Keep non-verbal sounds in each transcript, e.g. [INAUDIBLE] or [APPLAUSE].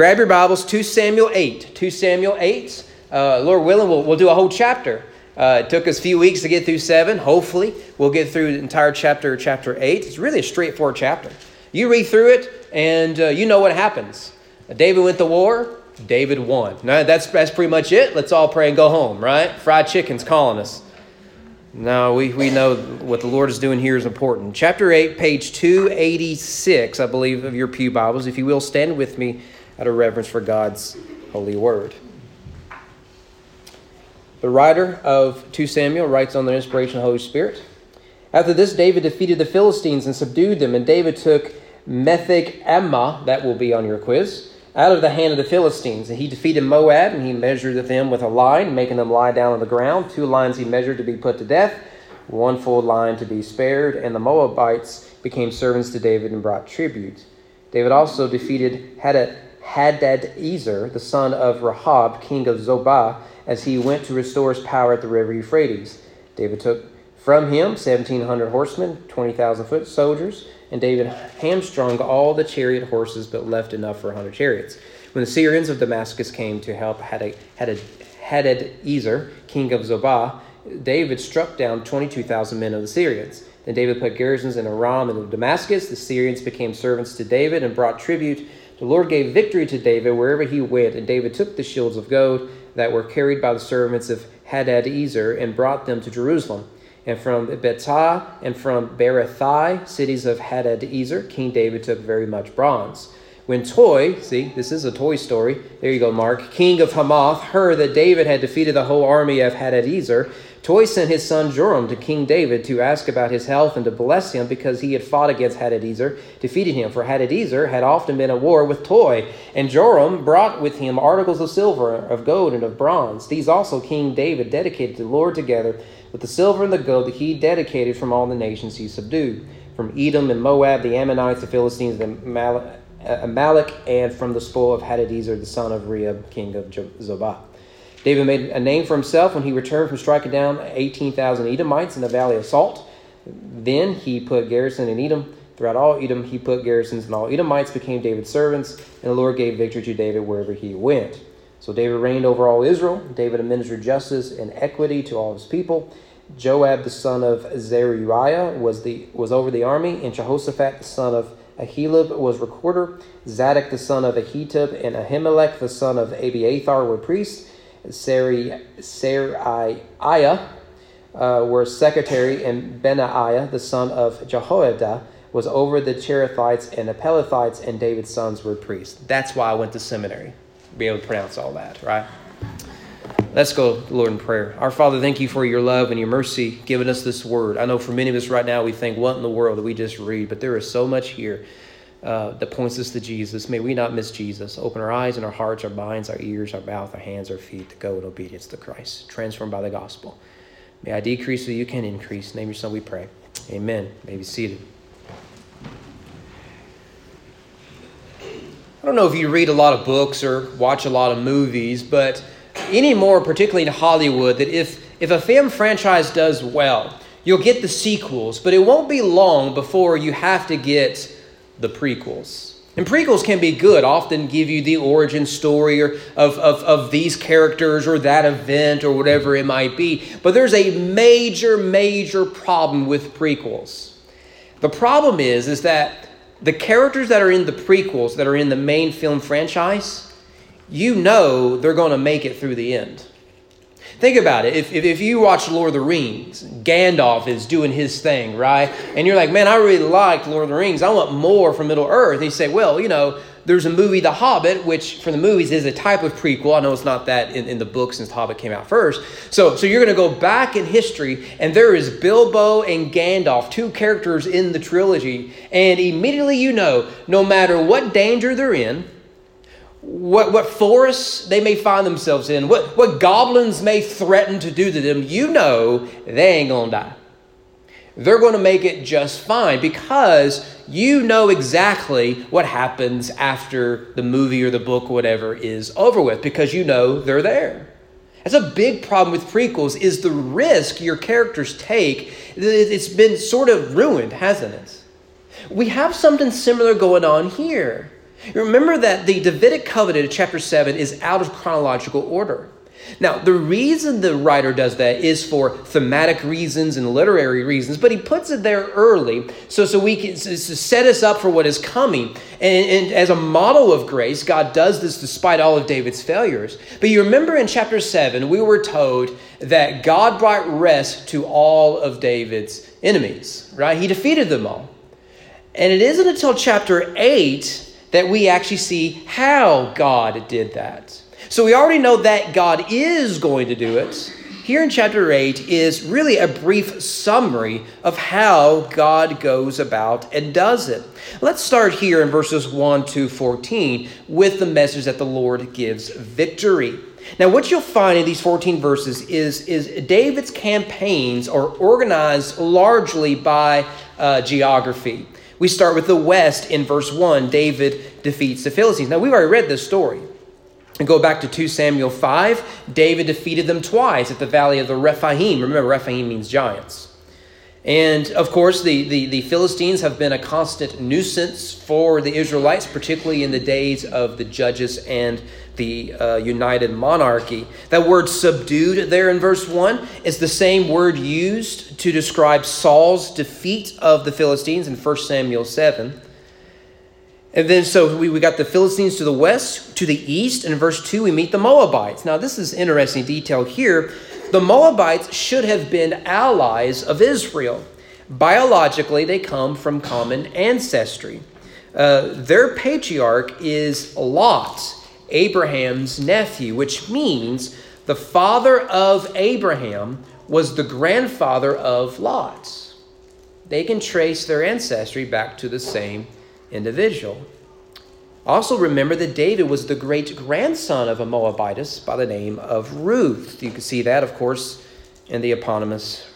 grab your Bibles, 2 Samuel 8. 2 Samuel 8. Uh, Lord willing, we'll, we'll do a whole chapter. Uh, it took us a few weeks to get through 7. Hopefully, we'll get through the entire chapter, chapter 8. It's really a straightforward chapter. You read through it, and uh, you know what happens. David went to war, David won. Now, that's, that's pretty much it. Let's all pray and go home, right? Fried chicken's calling us. No, we, we know what the Lord is doing here is important. Chapter 8, page 286, I believe, of your Pew Bibles. If you will, stand with me out of reverence for God's holy word. The writer of 2 Samuel writes on the inspiration of the Holy Spirit. After this, David defeated the Philistines and subdued them, and David took Metheg Ammah, that will be on your quiz, out of the hand of the Philistines. And he defeated Moab, and he measured them with a line, making them lie down on the ground. Two lines he measured to be put to death, one full line to be spared. And the Moabites became servants to David and brought tribute. David also defeated Hadad Ezer, the son of Rahab, king of Zobah, as he went to restore his power at the river Euphrates. David took from him 1,700 horsemen, 20,000 foot soldiers and David hamstrung all the chariot horses, but left enough for a hundred chariots. When the Syrians of Damascus came to help Hadad Ezer, king of Zobah, David struck down 22,000 men of the Syrians. Then David put garrisons in Aram and Damascus. The Syrians became servants to David and brought tribute. The Lord gave victory to David wherever he went, and David took the shields of gold that were carried by the servants of Hadadezer and brought them to Jerusalem. And from Betah and from Berothai, cities of Hadadezer, King David took very much bronze. When Toi, see, this is a toy story, there you go, Mark, king of Hamath, heard that David had defeated the whole army of Hadadezer, Toi sent his son Joram to King David to ask about his health and to bless him because he had fought against Hadadezer, defeated him. For Hadadezer had often been at war with Toi, and Joram brought with him articles of silver, of gold, and of bronze. These also King David dedicated to the Lord together with the silver and the gold that he dedicated from all the nations he subdued, from Edom and Moab, the Ammonites, the Philistines, the uh, Amalek, and from the spoil of Hadadezer, the son of Rehob, king of Zobah. David made a name for himself when he returned from striking down 18,000 Edomites in the valley of Salt. Then he put garrison in Edom. Throughout all Edom, he put garrisons, and all Edomites became David's servants, and the Lord gave victory to David wherever he went. So David reigned over all Israel. David administered justice and equity to all his people. Joab the son of Zeruiah was the was over the army, and Jehoshaphat the son of Ahilud was recorder. Zadok the son of Ahitub and Ahimelech the son of Abiathar were priests. Sari, Seraiah uh, were secretary, and Benaiah the son of Jehoiada was over the Cherethites and the Pelethites, and David's sons were priests. That's why I went to seminary be able to pronounce all that, right? Let's go, Lord, in prayer. Our Father, thank you for your love and your mercy giving us this word. I know for many of us right now, we think, what in the world did we just read? But there is so much here uh, that points us to Jesus. May we not miss Jesus. Open our eyes and our hearts, our minds, our ears, our mouth, our hands, our feet to go in obedience to Christ, transformed by the gospel. May I decrease so you can increase. Name your son, we pray. Amen. May be seated. I don't know if you read a lot of books or watch a lot of movies, but anymore, particularly in Hollywood, that if, if a film franchise does well, you'll get the sequels, but it won't be long before you have to get the prequels. And prequels can be good, often give you the origin story or of, of, of these characters or that event or whatever it might be. But there's a major, major problem with prequels. The problem is, is that the characters that are in the prequels, that are in the main film franchise, you know they're going to make it through the end. Think about it. If, if, if, you watch Lord of the Rings, Gandalf is doing his thing, right? And you're like, man, I really liked Lord of the Rings. I want more from Middle Earth. And you say, well, you know, there's a movie, The Hobbit, which for the movies is a type of prequel. I know it's not that in, in the book since The Hobbit came out first. So, so you're going to go back in history, and there is Bilbo and Gandalf, two characters in the trilogy. And immediately you know, no matter what danger they're in, what, what forests they may find themselves in, what, what goblins may threaten to do to them, you know they ain't going to die they're going to make it just fine because you know exactly what happens after the movie or the book or whatever is over with because you know they're there. That's a big problem with prequels is the risk your characters take. It's been sort of ruined, hasn't it? We have something similar going on here. Remember that the Davidic covenant in chapter 7 is out of chronological order. Now, the reason the writer does that is for thematic reasons and literary reasons, but he puts it there early so, so we can to set us up for what is coming. And, and as a model of grace, God does this despite all of David's failures. But you remember in chapter 7, we were told that God brought rest to all of David's enemies, right? He defeated them all. And it isn't until chapter 8 that we actually see how God did that. So we already know that God is going to do it. Here in chapter 8 is really a brief summary of how God goes about and does it. Let's start here in verses 1 to 14 with the message that the Lord gives victory. Now, what you'll find in these 14 verses is, is David's campaigns are organized largely by uh, geography. We start with the west in verse 1. David defeats the Philistines. Now, we've already read this story. And go back to 2 Samuel 5, David defeated them twice at the valley of the Rephaim. Remember, Rephaim means giants. And of course, the, the, the, Philistines have been a constant nuisance for the Israelites, particularly in the days of the judges and the uh, united monarchy. That word subdued there in verse 1 is the same word used to describe Saul's defeat of the Philistines in 1 Samuel 7. And then, so we, we got the Philistines to the west, to the east, and in verse 2, we meet the Moabites. Now, this is interesting detail here. The Moabites should have been allies of Israel. Biologically, they come from common ancestry. Uh, their patriarch is Lot, Abraham's nephew, which means the father of Abraham was the grandfather of Lot. They can trace their ancestry back to the same individual. Also, remember that David was the great grandson of a Moabitess by the name of Ruth. You can see that, of course, in the eponymous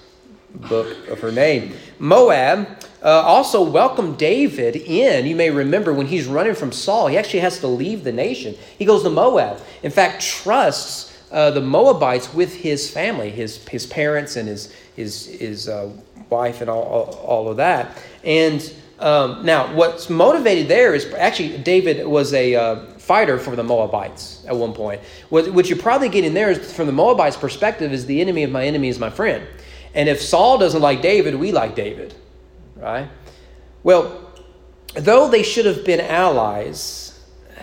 book of her name. Moab uh, also welcomed David in. You may remember when he's running from Saul, he actually has to leave the nation. He goes to Moab. In fact, trusts uh, the Moabites with his family, his, his parents and his, his, his uh, wife, and all, all, all of that. And um, now, what's motivated there is actually David was a uh, fighter for the Moabites at one point. What, what you're probably getting there is from the Moabites' perspective is the enemy of my enemy is my friend. And if Saul doesn't like David, we like David, right? Well, though they should have been allies,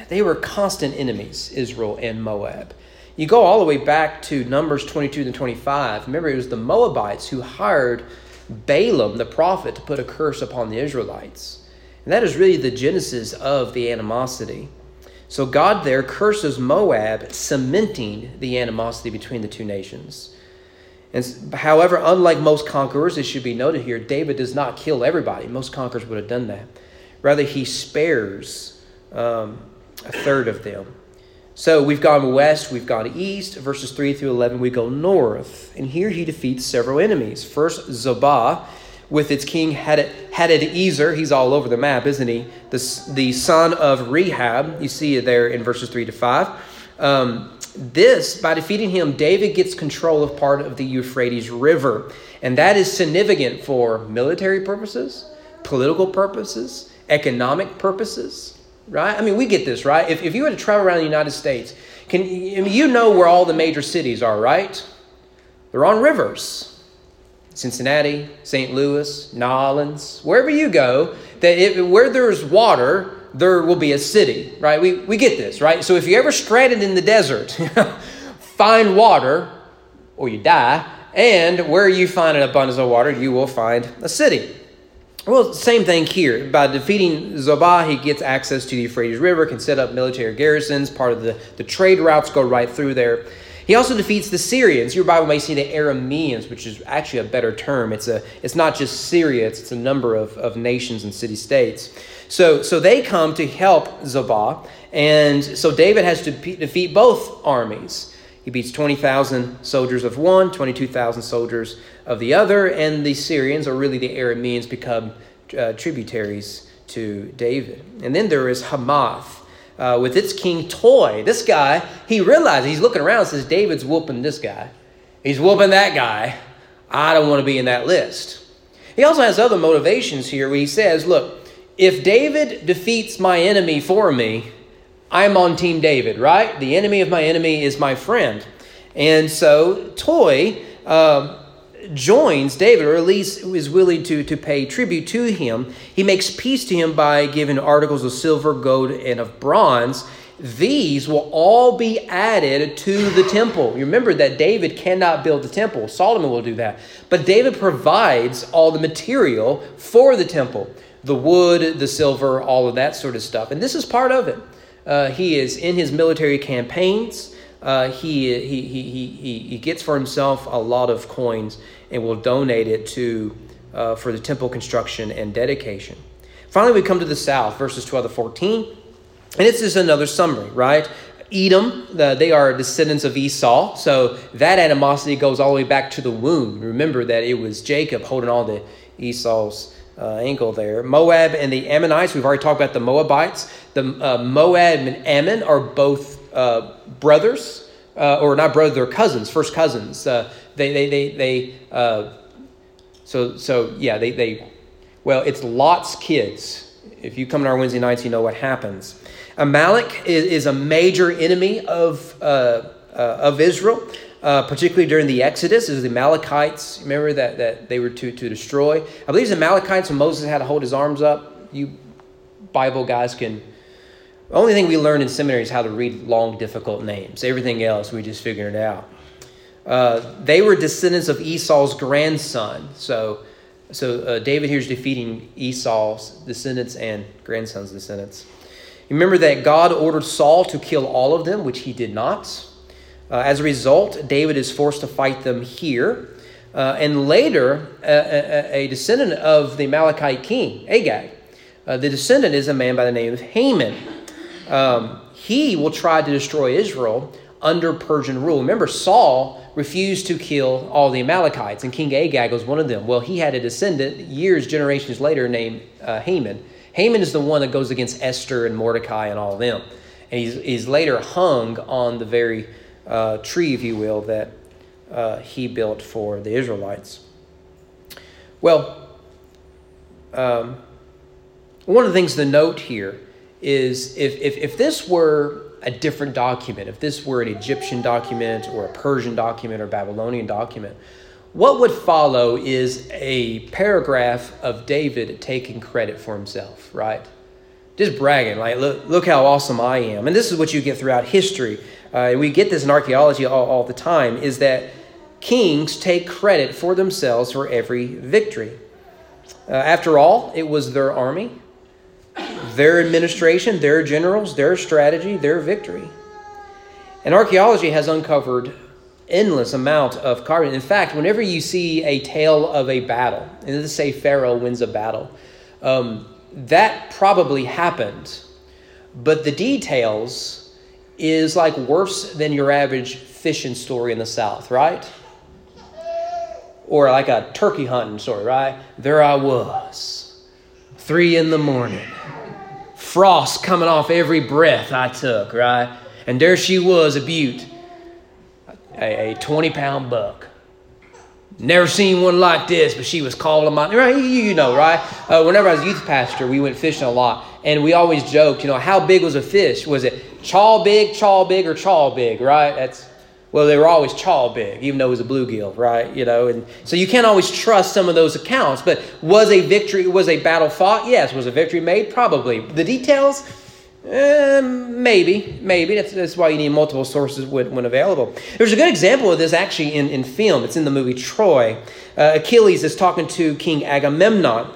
they were constant enemies, Israel and Moab. You go all the way back to Numbers 22 to 25. Remember, it was the Moabites who hired Balaam, the prophet, to put a curse upon the Israelites. And that is really the genesis of the animosity. So God there curses Moab, cementing the animosity between the two nations. And however, unlike most conquerors, it should be noted here, David does not kill everybody. Most conquerors would have done that. Rather, he spares um, a third of them. So we've gone west, we've gone east, verses 3 through 11, we go north. And here he defeats several enemies. First, Zobah with its king Hadadezer. He's all over the map, isn't he? The, the son of Rehab. You see it there in verses 3 to 5. Um, this, by defeating him, David gets control of part of the Euphrates River. And that is significant for military purposes, political purposes, economic purposes right? I mean, we get this, right? If, if you were to travel around the United States, can I mean, you know where all the major cities are, right? They're on rivers. Cincinnati, St. Louis, Nolens, wherever you go, that it, where there's water, there will be a city, right? We, we get this, right? So if you're ever stranded in the desert, [LAUGHS] find water or you die, and where you find an abundance of water, you will find a city. Well, same thing here. By defeating Zobah, he gets access to the Euphrates River, can set up military garrisons. Part of the, the trade routes go right through there. He also defeats the Syrians. Your Bible may see the Arameans, which is actually a better term. It's, a, it's not just Syria, it's, it's a number of, of nations and city states. So, so they come to help Zobah, and so David has to defeat both armies. He beats 20,000 soldiers of one, 22,000 soldiers of the other, and the Syrians, or really the Arameans, become uh, tributaries to David. And then there is Hamath uh, with its king Toi. This guy, he realizes, he's looking around says, David's whooping this guy. He's whooping that guy. I don't want to be in that list. He also has other motivations here where he says, look, if David defeats my enemy for me, I'm on Team David, right? The enemy of my enemy is my friend. And so Toi uh, joins David, or at least is willing to, to pay tribute to him. He makes peace to him by giving articles of silver, gold, and of bronze. These will all be added to the temple. You remember that David cannot build the temple. Solomon will do that. But David provides all the material for the temple the wood, the silver, all of that sort of stuff. And this is part of it. Uh, he is in his military campaigns. Uh, he, he, he, he, he gets for himself a lot of coins and will donate it to uh, for the temple construction and dedication. Finally, we come to the south, verses 12 to 14. And it's just another summary, right? Edom, the, they are descendants of Esau. So that animosity goes all the way back to the womb. Remember that it was Jacob holding all the Esau's uh, ankle there. Moab and the Ammonites, we've already talked about the Moabites. The uh, Moab and Ammon are both uh, brothers, uh, or not brothers, they're cousins, first cousins. Uh, they, they, they, they uh, so, so yeah, they, they, well, it's Lot's kids. If you come to our Wednesday nights, you know what happens. Amalek is, is a major enemy of, of Israel uh, particularly during the Exodus, is the Amalekites. Remember that, that they were to, to destroy. I believe the Amalekites when Moses had to hold his arms up. You Bible guys can. The only thing we learn in seminary is how to read long, difficult names. Everything else, we just figure it out. Uh, they were descendants of Esau's grandson. So, so uh, David here is defeating Esau's descendants and grandson's descendants. Remember that God ordered Saul to kill all of them, which he did not. Uh, as a result, David is forced to fight them here. Uh, and later, a, a, a, descendant of the Amalekite king, Agag, uh, the descendant is a man by the name of Haman. Um, he will try to destroy Israel under Persian rule. Remember, Saul refused to kill all the Amalekites, and King Agag was one of them. Well, he had a descendant years, generations later, named uh, Haman. Haman is the one that goes against Esther and Mordecai and all of them. And he's, he's later hung on the very uh, tree, if you will, that uh, he built for the Israelites. Well, um, one of the things to note here is if, if, if this were a different document, if this were an Egyptian document or a Persian document or Babylonian document, what would follow is a paragraph of David taking credit for himself, right? Just bragging, like, look, look how awesome I am. And this is what you get throughout history uh, we get this in archaeology all, all the time, is that kings take credit for themselves for every victory. Uh, after all, it was their army, their administration, their generals, their strategy, their victory. And archaeology has uncovered endless amount of carbon. In fact, whenever you see a tale of a battle, and let's say Pharaoh wins a battle, um, that probably happened, but the details is like worse than your average fishing story in the South, right? Or like a turkey hunting story, right? There I was, three in the morning, frost coming off every breath I took, right? And there she was, a butte, a, a 20 pound buck. Never seen one like this, but she was calling my right. You know, right? Uh, whenever I was youth pastor, we went fishing a lot, and we always joked, you know, how big was a fish? Was it chaw big, chaw big, or chaw big? Right? That's well, they were always chaw big, even though it was a bluegill, right? You know, and so you can't always trust some of those accounts. But was a victory, was a battle fought? Yes. Was a victory made? Probably. The details, uh, maybe, maybe. That's, that's why you need multiple sources when, when, available. There's a good example of this actually in, in film. It's in the movie Troy. Uh, Achilles is talking to King Agamemnon.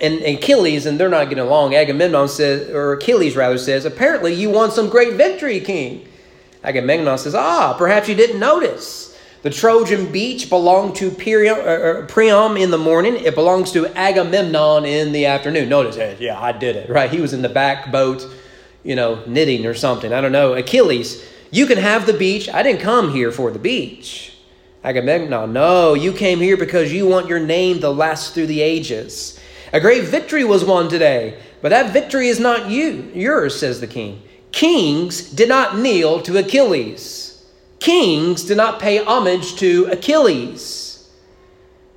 And, Achilles, and they're not getting along. Agamemnon says, or Achilles rather says, apparently you won some great victory, King. Agamemnon says, ah, perhaps you didn't notice. The Trojan beach belonged to Priam, uh, in the morning. It belongs to Agamemnon in the afternoon. Notice, yeah, I did it, right? He was in the back boat, you know, knitting or something. I don't know. Achilles, you can have the beach. I didn't come here for the beach. Agamemnon, no, you came here because you want your name to last through the ages. A great victory was won today, but that victory is not you, yours, says the king. Kings did not kneel to Achilles. Kings did not pay homage to Achilles.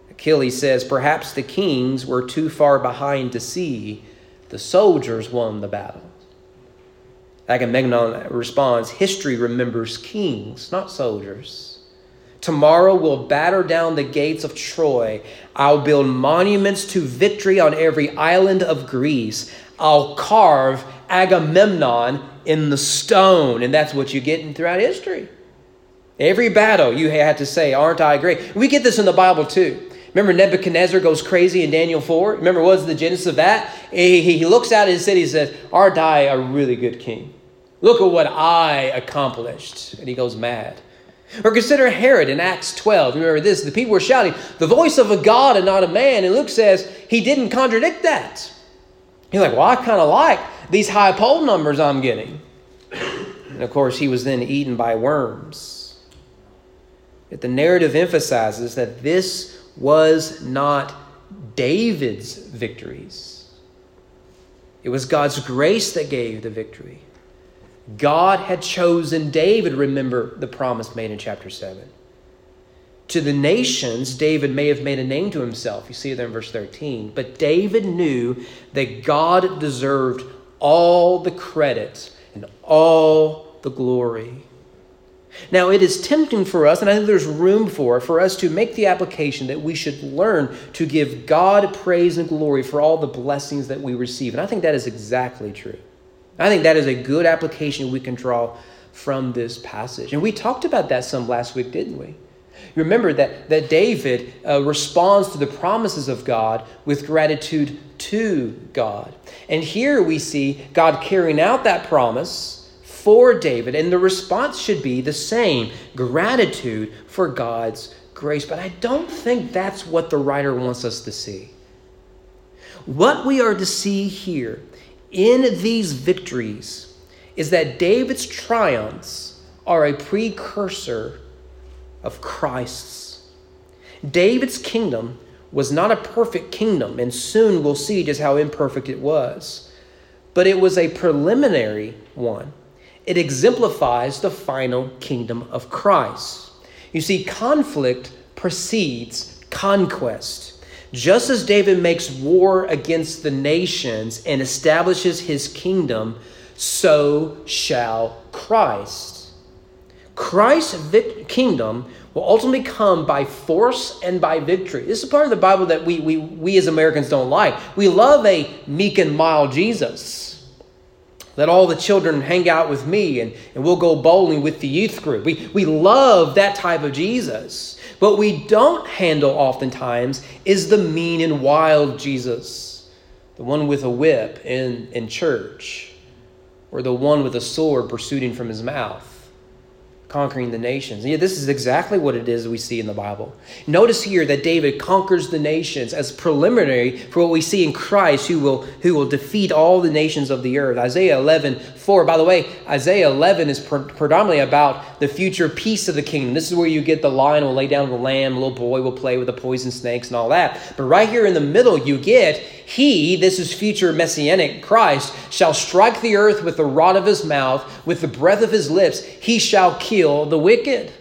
Achilles says, Perhaps the kings were too far behind to see The soldiers won the battle. Agamemnon responds History remembers kings, not soldiers. Tomorrow we'll batter down the gates of Troy. I'll build monuments to victory on every island of Greece. I'll carve Agamemnon in the stone. And that's what you get throughout history. Every battle you had to say, Aren't I great? We get this in the Bible too. Remember, Nebuchadnezzar goes crazy in Daniel 4? Remember, what's the genesis of that? He, he looks out at his city and says, Aren't I a really good king? Look at what I accomplished. And he goes mad. Or consider Herod in Acts 12. Remember this the people were shouting, The voice of a God and not a man. And Luke says he didn't contradict that. He's like, Well, I kind of like these high poll numbers I'm getting. And of course, he was then eaten by worms. Yet the narrative emphasizes that this was not David's victories, it was God's grace that gave the victory. God had chosen David, remember the promise made in chapter 7. To the nations, David may have made a name to himself. You see it there in verse 13. But David knew that God deserved all the credit and all the glory. Now, it is tempting for us, and I think there's room for for us to make the application that we should learn to give God praise and glory for all the blessings that we receive. And I think that is exactly true. I think that is a good application we can draw from this passage. And we talked about that some last week, didn't we? Remember that, that David uh, responds to the promises of God with gratitude to God. And here we see God carrying out that promise for David, and the response should be the same gratitude for God's grace. But I don't think that's what the writer wants us to see. What we are to see here in these victories is that David's triumphs are a precursor of Christ's. David's kingdom was not a perfect kingdom, and soon we'll see just how imperfect it was. But it was a preliminary one. It exemplifies the final kingdom of Christ. You see, conflict precedes conquest. Just as David makes war against the nations and establishes his kingdom, so shall Christ. Christ's kingdom will ultimately come by force and by victory. This is part of the Bible that we, we, we as Americans don't like. We love a meek and mild Jesus. Let all the children hang out with me and, and we'll go bowling with the youth group. We, we love that type of Jesus. What we don't handle oftentimes is the mean and wild Jesus, the one with a whip in, in church, or the one with a sword proceeding from his mouth conquering the nations. Yeah, this is exactly what it is we see in the Bible. Notice here that David conquers the nations as preliminary for what we see in Christ who will who will defeat all the nations of the earth. Isaiah 11, 4. By the way, Isaiah 11 is pre- predominantly about the future peace of the kingdom. This is where you get the lion will lay down the lamb, little boy will play with the poison snakes and all that. But right here in the middle you get he, this is future messianic Christ, shall strike the earth with the rod of his mouth, with the breath of his lips, he shall kill the wicked.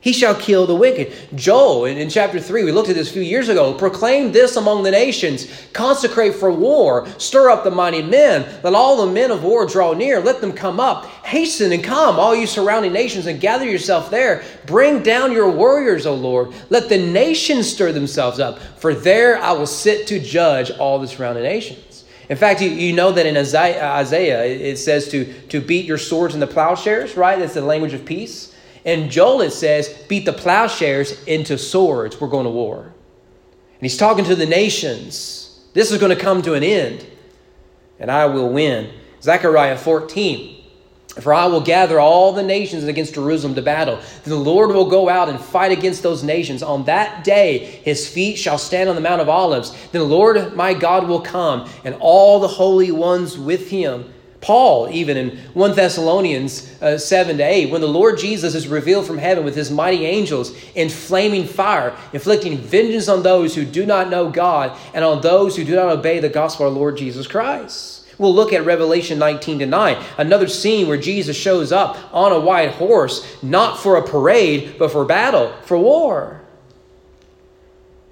He shall kill the wicked. Joel, in, in, chapter 3, we looked at this a few years ago, proclaim this among the nations consecrate for war, stir up the mighty men, let all the men of war draw near, let them come up, hasten and come, all you surrounding nations, and gather yourself there. Bring down your warriors, O Lord. Let the nations stir themselves up, for there I will sit to judge all the surrounding nations. In fact, you, you know that in uh, Isaiah, Isaiah it says to, to beat your swords in the plowshares, right? That's the language of peace. And Joel, it says, beat the plowshares into swords. We're going to war. And he's talking to the nations. This is going to come to an end, and I will win. Zechariah 14. For I will gather all the nations against Jerusalem to battle. Then the Lord will go out and fight against those nations. On that day, his feet shall stand on the Mount of Olives. Then the Lord my God will come, and all the holy ones with him Paul, even in 1 Thessalonians uh, 7 to 8, when the Lord Jesus is revealed from heaven with his mighty angels in flaming fire, inflicting vengeance on those who do not know God and on those who do not obey the gospel of our Lord Jesus Christ. We'll look at Revelation 19 to 9, another scene where Jesus shows up on a white horse, not for a parade, but for battle, for war.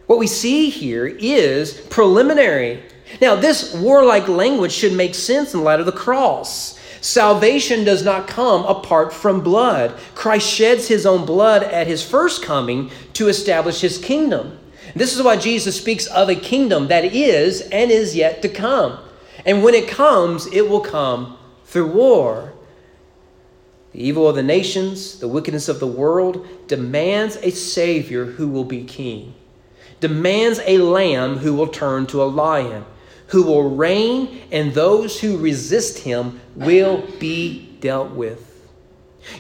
What we see here is preliminary Now, this warlike language should make sense in light of the cross. Salvation does not come apart from blood. Christ sheds his own blood at his first coming to establish his kingdom. This is why Jesus speaks of a kingdom that is and is yet to come. And when it comes, it will come through war. The evil of the nations, the wickedness of the world demands a Savior who will be king, demands a lamb who will turn to a lion, who will reign, and those who resist him will be dealt with.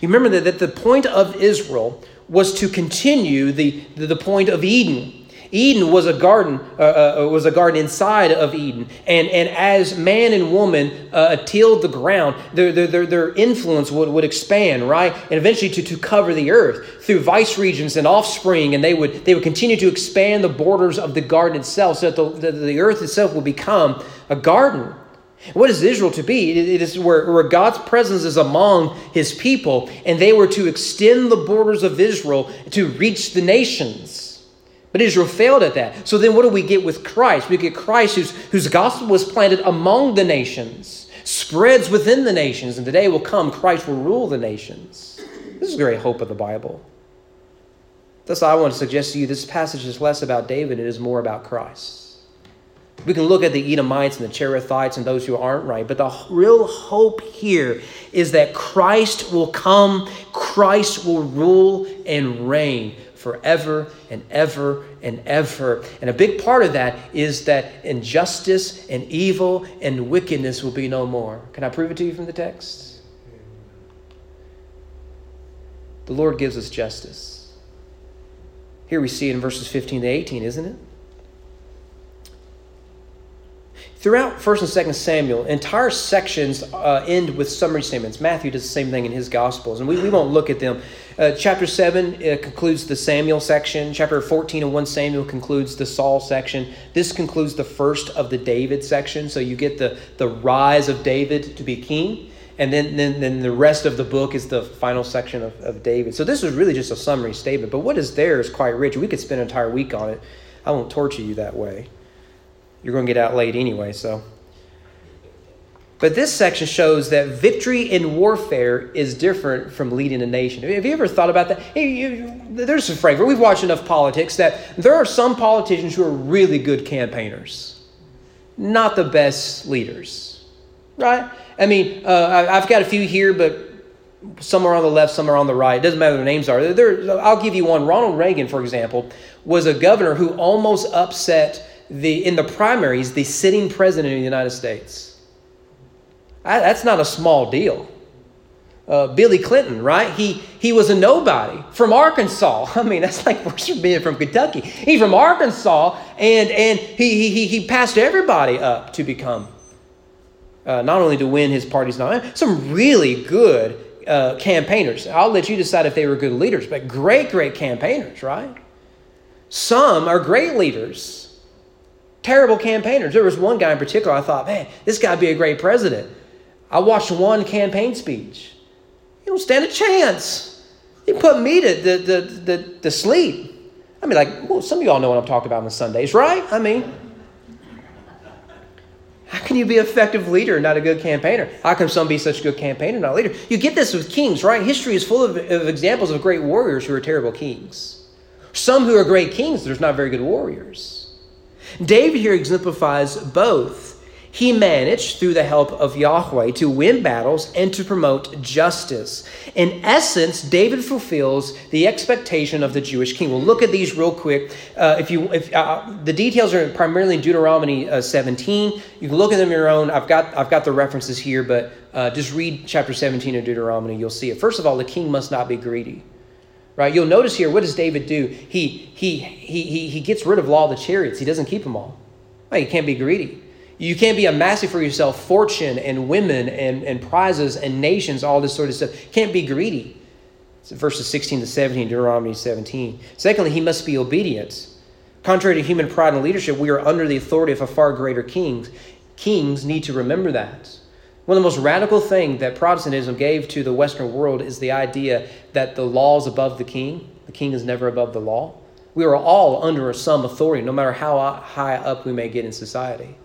You remember that, that the point of Israel was to continue the, the, the point of Eden Eden was a garden, uh, uh, uh, was a garden inside of Eden. And, and as man and woman uh, tilled the ground, their, their, their influence would, would expand, right? And eventually to, to cover the earth through vice regents and offspring. And they would, they would continue to expand the borders of the garden itself so that the, the, the earth itself would become a garden. What is Israel to be? It is where, where God's presence is among his people, and they were to extend the borders of Israel to reach the nations. But Israel failed at that. So then what do we get with Christ? We get Christ whose, whose gospel was planted among the nations, spreads within the nations, and the day will come Christ will rule the nations. This is the great hope of the Bible. Thus, I want to suggest to you this passage is less about David, it is more about Christ. We can look at the Edomites and the Cherethites and those who aren't right, but the real hope here is that Christ will come, Christ will rule and reign forever and ever and ever. And a big part of that is that injustice and evil and wickedness will be no more. Can I prove it to you from the text? The Lord gives us justice. Here we see in verses 15 to 18, isn't it? Throughout 1st and 2nd Samuel, entire sections uh, end with summary statements. Matthew does the same thing in his Gospels, and we, we won't look at them. Uh, chapter 7 uh, concludes the Samuel section. Chapter 14 and 1 Samuel concludes the Saul section. This concludes the first of the David section. So you get the, the rise of David to be king. And then, then, then the rest of the book is the final section of, of David. So this is really just a summary statement. But what is there is quite rich. We could spend an entire week on it. I won't torture you that way you're going to get out late anyway, so. But this section shows that victory in warfare is different from leading a nation. Have you ever thought about that? Hey, you, there's a phrase. We've watched enough politics that there are some politicians who are really good campaigners, not the best leaders, right? I mean, uh, I've got a few here, but some are on the left, some are on the right. It doesn't matter what their names are. They're, I'll give you one. Ronald Reagan, for example, was a governor who almost upset the, in the primaries, the sitting president of the United States. I, that's not a small deal. Uh, Billy Clinton, right? He, he was a nobody from Arkansas. [LAUGHS] I mean, that's like worse than being from Kentucky. He's from Arkansas, and, and he, he, he passed everybody up to become, uh, not only to win his party's nomination, some really good uh, campaigners. I'll let you decide if they were good leaders, but great, great campaigners, right? Some are great leaders terrible campaigners. There was one guy in particular I thought, man, this guy'd be a great president. I watched one campaign speech. You don't stand a chance. He put me to, to, to, to, to sleep. I mean, like, well, some of y'all know what I'm talking about on Sundays, right? I mean, how can you be an effective leader and not a good campaigner? How can some be such a good campaigner, not a leader? You get this with kings, right? History is full of, of examples of great warriors who are terrible kings. Some who are great kings, there's not very good warriors. David here exemplifies both. He managed, through the help of Yahweh, to win battles and to promote justice. In essence, David fulfills the expectation of the Jewish king. We'll look at these real quick. Uh, if you, if uh, the details are primarily in Deuteronomy uh, 17, you can look at them your own. I've got, I've got the references here, but uh, just read chapter 17 of Deuteronomy. You'll see it. First of all, the king must not be greedy right? You'll notice here what does david do? He he he he, he gets rid of all the chariots. He doesn't keep them all. Right, you can't be greedy. You can't be amassing for yourself fortune and women and, and prizes and nations all this sort of stuff. Can't be greedy. It's verses 16 to 17 deuteronomy 17 secondly he must be obedient. Contrary to human pride and leadership we are under the authority of a far greater king kings need to remember that one of the most radical things that Protestantism gave to the Western world is the idea that the law is above the king. The king is never above the law. We are all under some authority, no matter how high up we may get in society.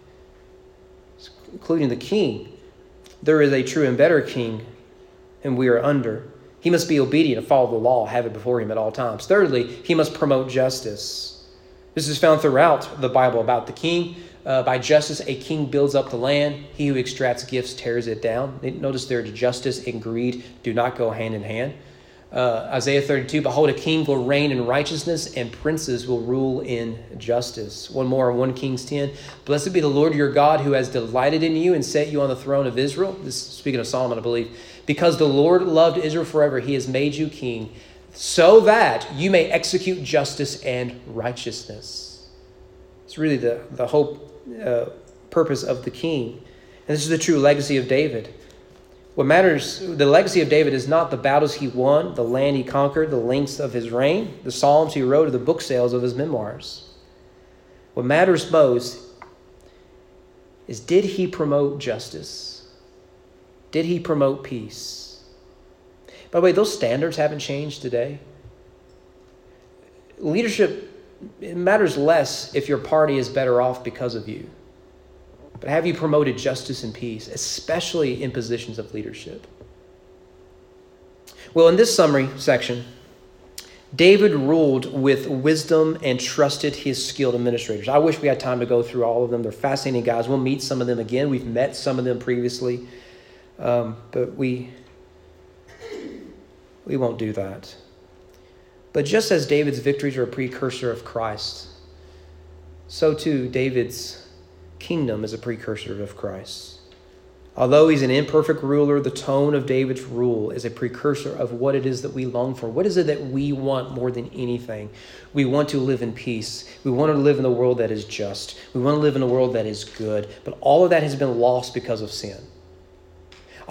including the king, there is a true and better king whom we are under. He must be obedient and follow the law, have it before him at all times. Thirdly, he must promote justice. This is found throughout the Bible about the king. Uh, by justice, a king builds up the land. He who extracts gifts tears it down. Notice there, justice and greed do not go hand in hand. Uh, Isaiah 32 Behold, a king will reign in righteousness, and princes will rule in justice. One more, 1 Kings 10. Blessed be the Lord your God who has delighted in you and set you on the throne of Israel. This is speaking of Solomon, I believe. Because the Lord loved Israel forever, he has made you king, so that you may execute justice and righteousness. It's really the, the hope, uh, purpose of the king. And this is the true legacy of David. What matters, the legacy of David is not the battles he won, the land he conquered, the lengths of his reign, the Psalms he wrote, or the book sales of his memoirs. What matters most is did he promote justice? Did he promote peace? By the way, those standards haven't changed today. Leadership it matters less if your party is better off because of you. But have you promoted justice and peace, especially in positions of leadership? Well, in this summary section, David ruled with wisdom and trusted his skilled administrators. I wish we had time to go through all of them. They're fascinating guys. We'll meet some of them again. We've met some of them previously, um, but we we won't do that. But just as David's victories are a precursor of Christ, so too David's kingdom is a precursor of Christ. Although he's an imperfect ruler, the tone of David's rule is a precursor of what it is that we long for. What is it that we want more than anything? We want to live in peace. We want to live in a world that is just. We want to live in a world that is good. But all of that has been lost because of sin.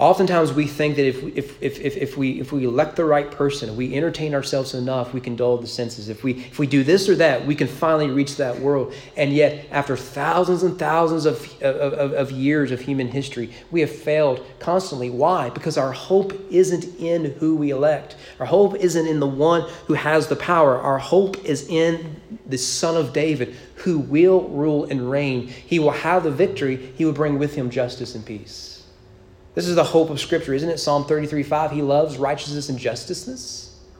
Oftentimes we think that if, if, if, if, if, we, if we elect the right person, if we entertain ourselves enough, we can dull the senses. If we, if we do this or that, we can finally reach that world. And yet, after thousands and thousands of, of, of years of human history, we have failed constantly. Why? Because our hope isn't in who we elect. Our hope isn't in the one who has the power. Our hope is in the Son of David who will rule and reign. He will have the victory, he will bring with him justice and peace. This is the hope of Scripture, isn't it? Psalm 33 5. He loves righteousness and.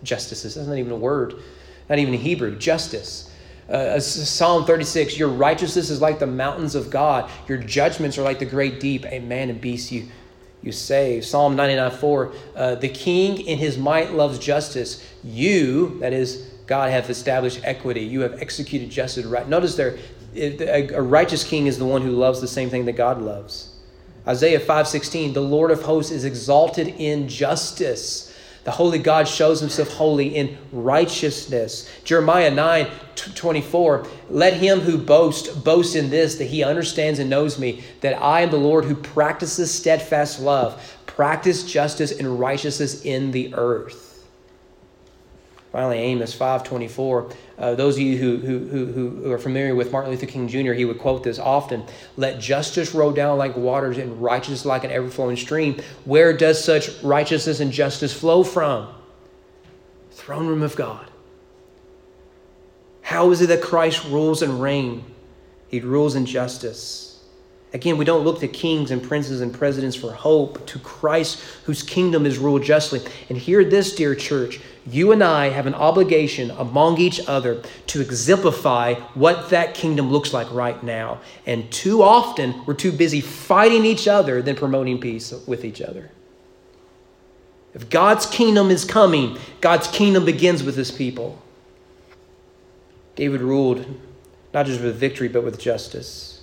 Justice, that's not even a word, not even in Hebrew. Justice. Uh, Psalm 36 Your righteousness is like the mountains of God, your judgments are like the great deep. A man and beast you, you save. Psalm 99 4 uh, The king in his might loves justice. You, that is, God, have established equity. You have executed justice right. Notice there, a righteous king is the one who loves the same thing that God loves. Isaiah 5:16, the Lord of hosts is exalted in justice. The holy God shows himself holy in righteousness. Jeremiah 9 24, let him who boasts boast in this, that he understands and knows me, that I am the Lord who practices steadfast love, practice justice and righteousness in the earth. Finally, Amos 5.24. Uh, those of you who, who, who, who are familiar with Martin Luther King Jr., he would quote this often. Let justice roll down like waters and righteousness like an ever-flowing stream. Where does such righteousness and justice flow from? Throne room of God. How is it that Christ rules and reigns? He rules in justice. Again, we don't look to kings and princes and presidents for hope, to Christ whose kingdom is ruled justly. And hear this, dear church you and I have an obligation among each other to exemplify what that kingdom looks like right now. And too often, we're too busy fighting each other than promoting peace with each other. If God's kingdom is coming, God's kingdom begins with his people. David ruled not just with victory, but with justice.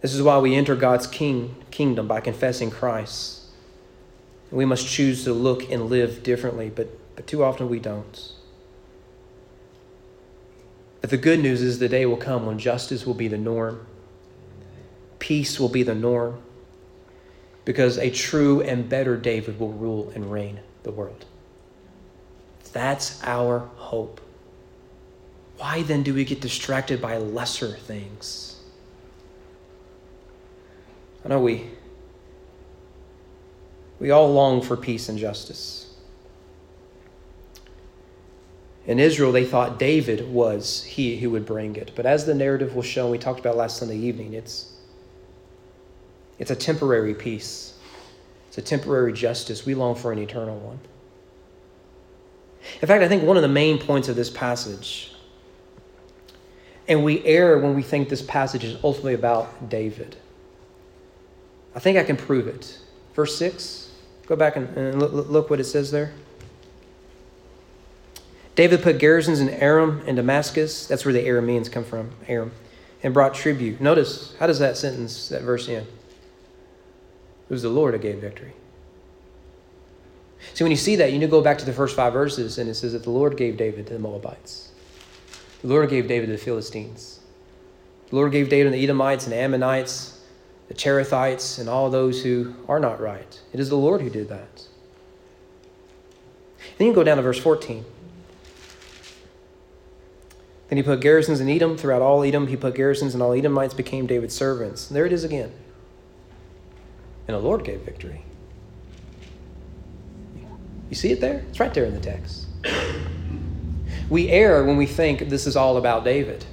This is why we enter God's king, kingdom by confessing Christ. We must choose to look and live differently, but, but too often we don't. But the good news is the day will come when justice will be the norm, peace will be the norm, because a true and better David will rule and reign the world. That's our hope. Why then do we get distracted by lesser things? I know we we all long for peace and justice. In Israel, they thought David was he who would bring it. But as the narrative will show, we talked about last Sunday evening, it's, It's a temporary peace, it's a temporary justice. We long for an eternal one. In fact, I think one of the main points of this passage, and we err when we think this passage is ultimately about David. I think I can prove it. Verse 6, go back and, and look, look what it says there. David put garrisons in Aram and Damascus. That's where the Arameans come from, Aram, and brought tribute. Notice, how does that sentence, that verse end? It was the Lord who gave victory. See, when you see that, you need to go back to the first five verses, and it says that the Lord gave David to the Moabites. The Lord gave David to the Philistines. The Lord gave David to the Edomites and the Ammonites, the Cherethites, and all those who are not right. It is the Lord who did that. Then you go down to verse 14. Then he put garrisons in Edom throughout all Edom. He put garrisons, and all Edomites became David's servants. There it is again. And the Lord gave victory. You see it there? It's right there in the text. We err when we think this is all about David.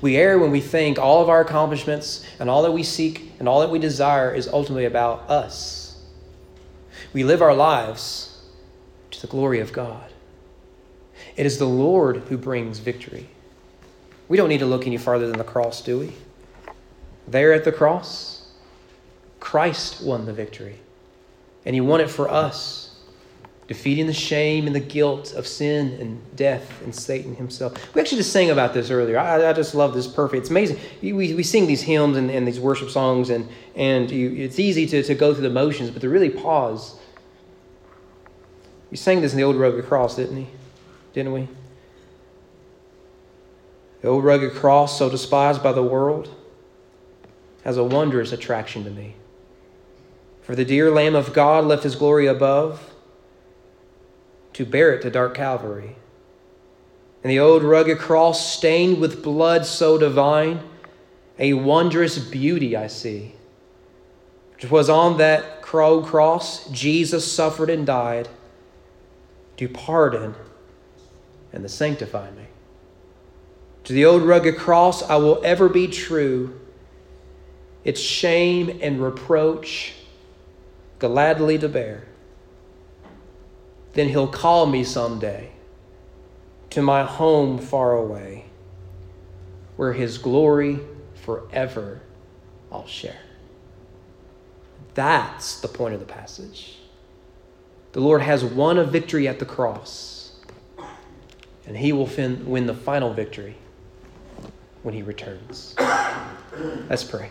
We err when we think all of our accomplishments and all that we seek and all that we desire is ultimately about us. We live our lives to the glory of God. It is the Lord who brings victory. We don't need to look any farther than the cross, do we? There at the cross, Christ won the victory, and He won it for us defeating the shame and the guilt of sin and death and Satan himself. We actually just sang about this earlier. I, I just love this perfect. It's amazing. We, we sing these hymns and, and these worship songs, and, and you, it's easy to, to go through the motions, but to really pause. We sang this in the old rugged cross, didn't he? Didn't we? The old rugged cross, so despised by the world, has a wondrous attraction to me. For the dear Lamb of God left his glory above to bear it to dark Calvary. And the old rugged cross stained with blood so divine, a wondrous beauty I see. It was on that crow cross Jesus suffered and died to pardon and to sanctify me. To the old rugged cross I will ever be true, its shame and reproach gladly to bear then he'll call me someday to my home far away, where his glory forever I'll share. That's the point of the passage. The Lord has won a victory at the cross, and he will fin- win the final victory when he returns. Let's pray.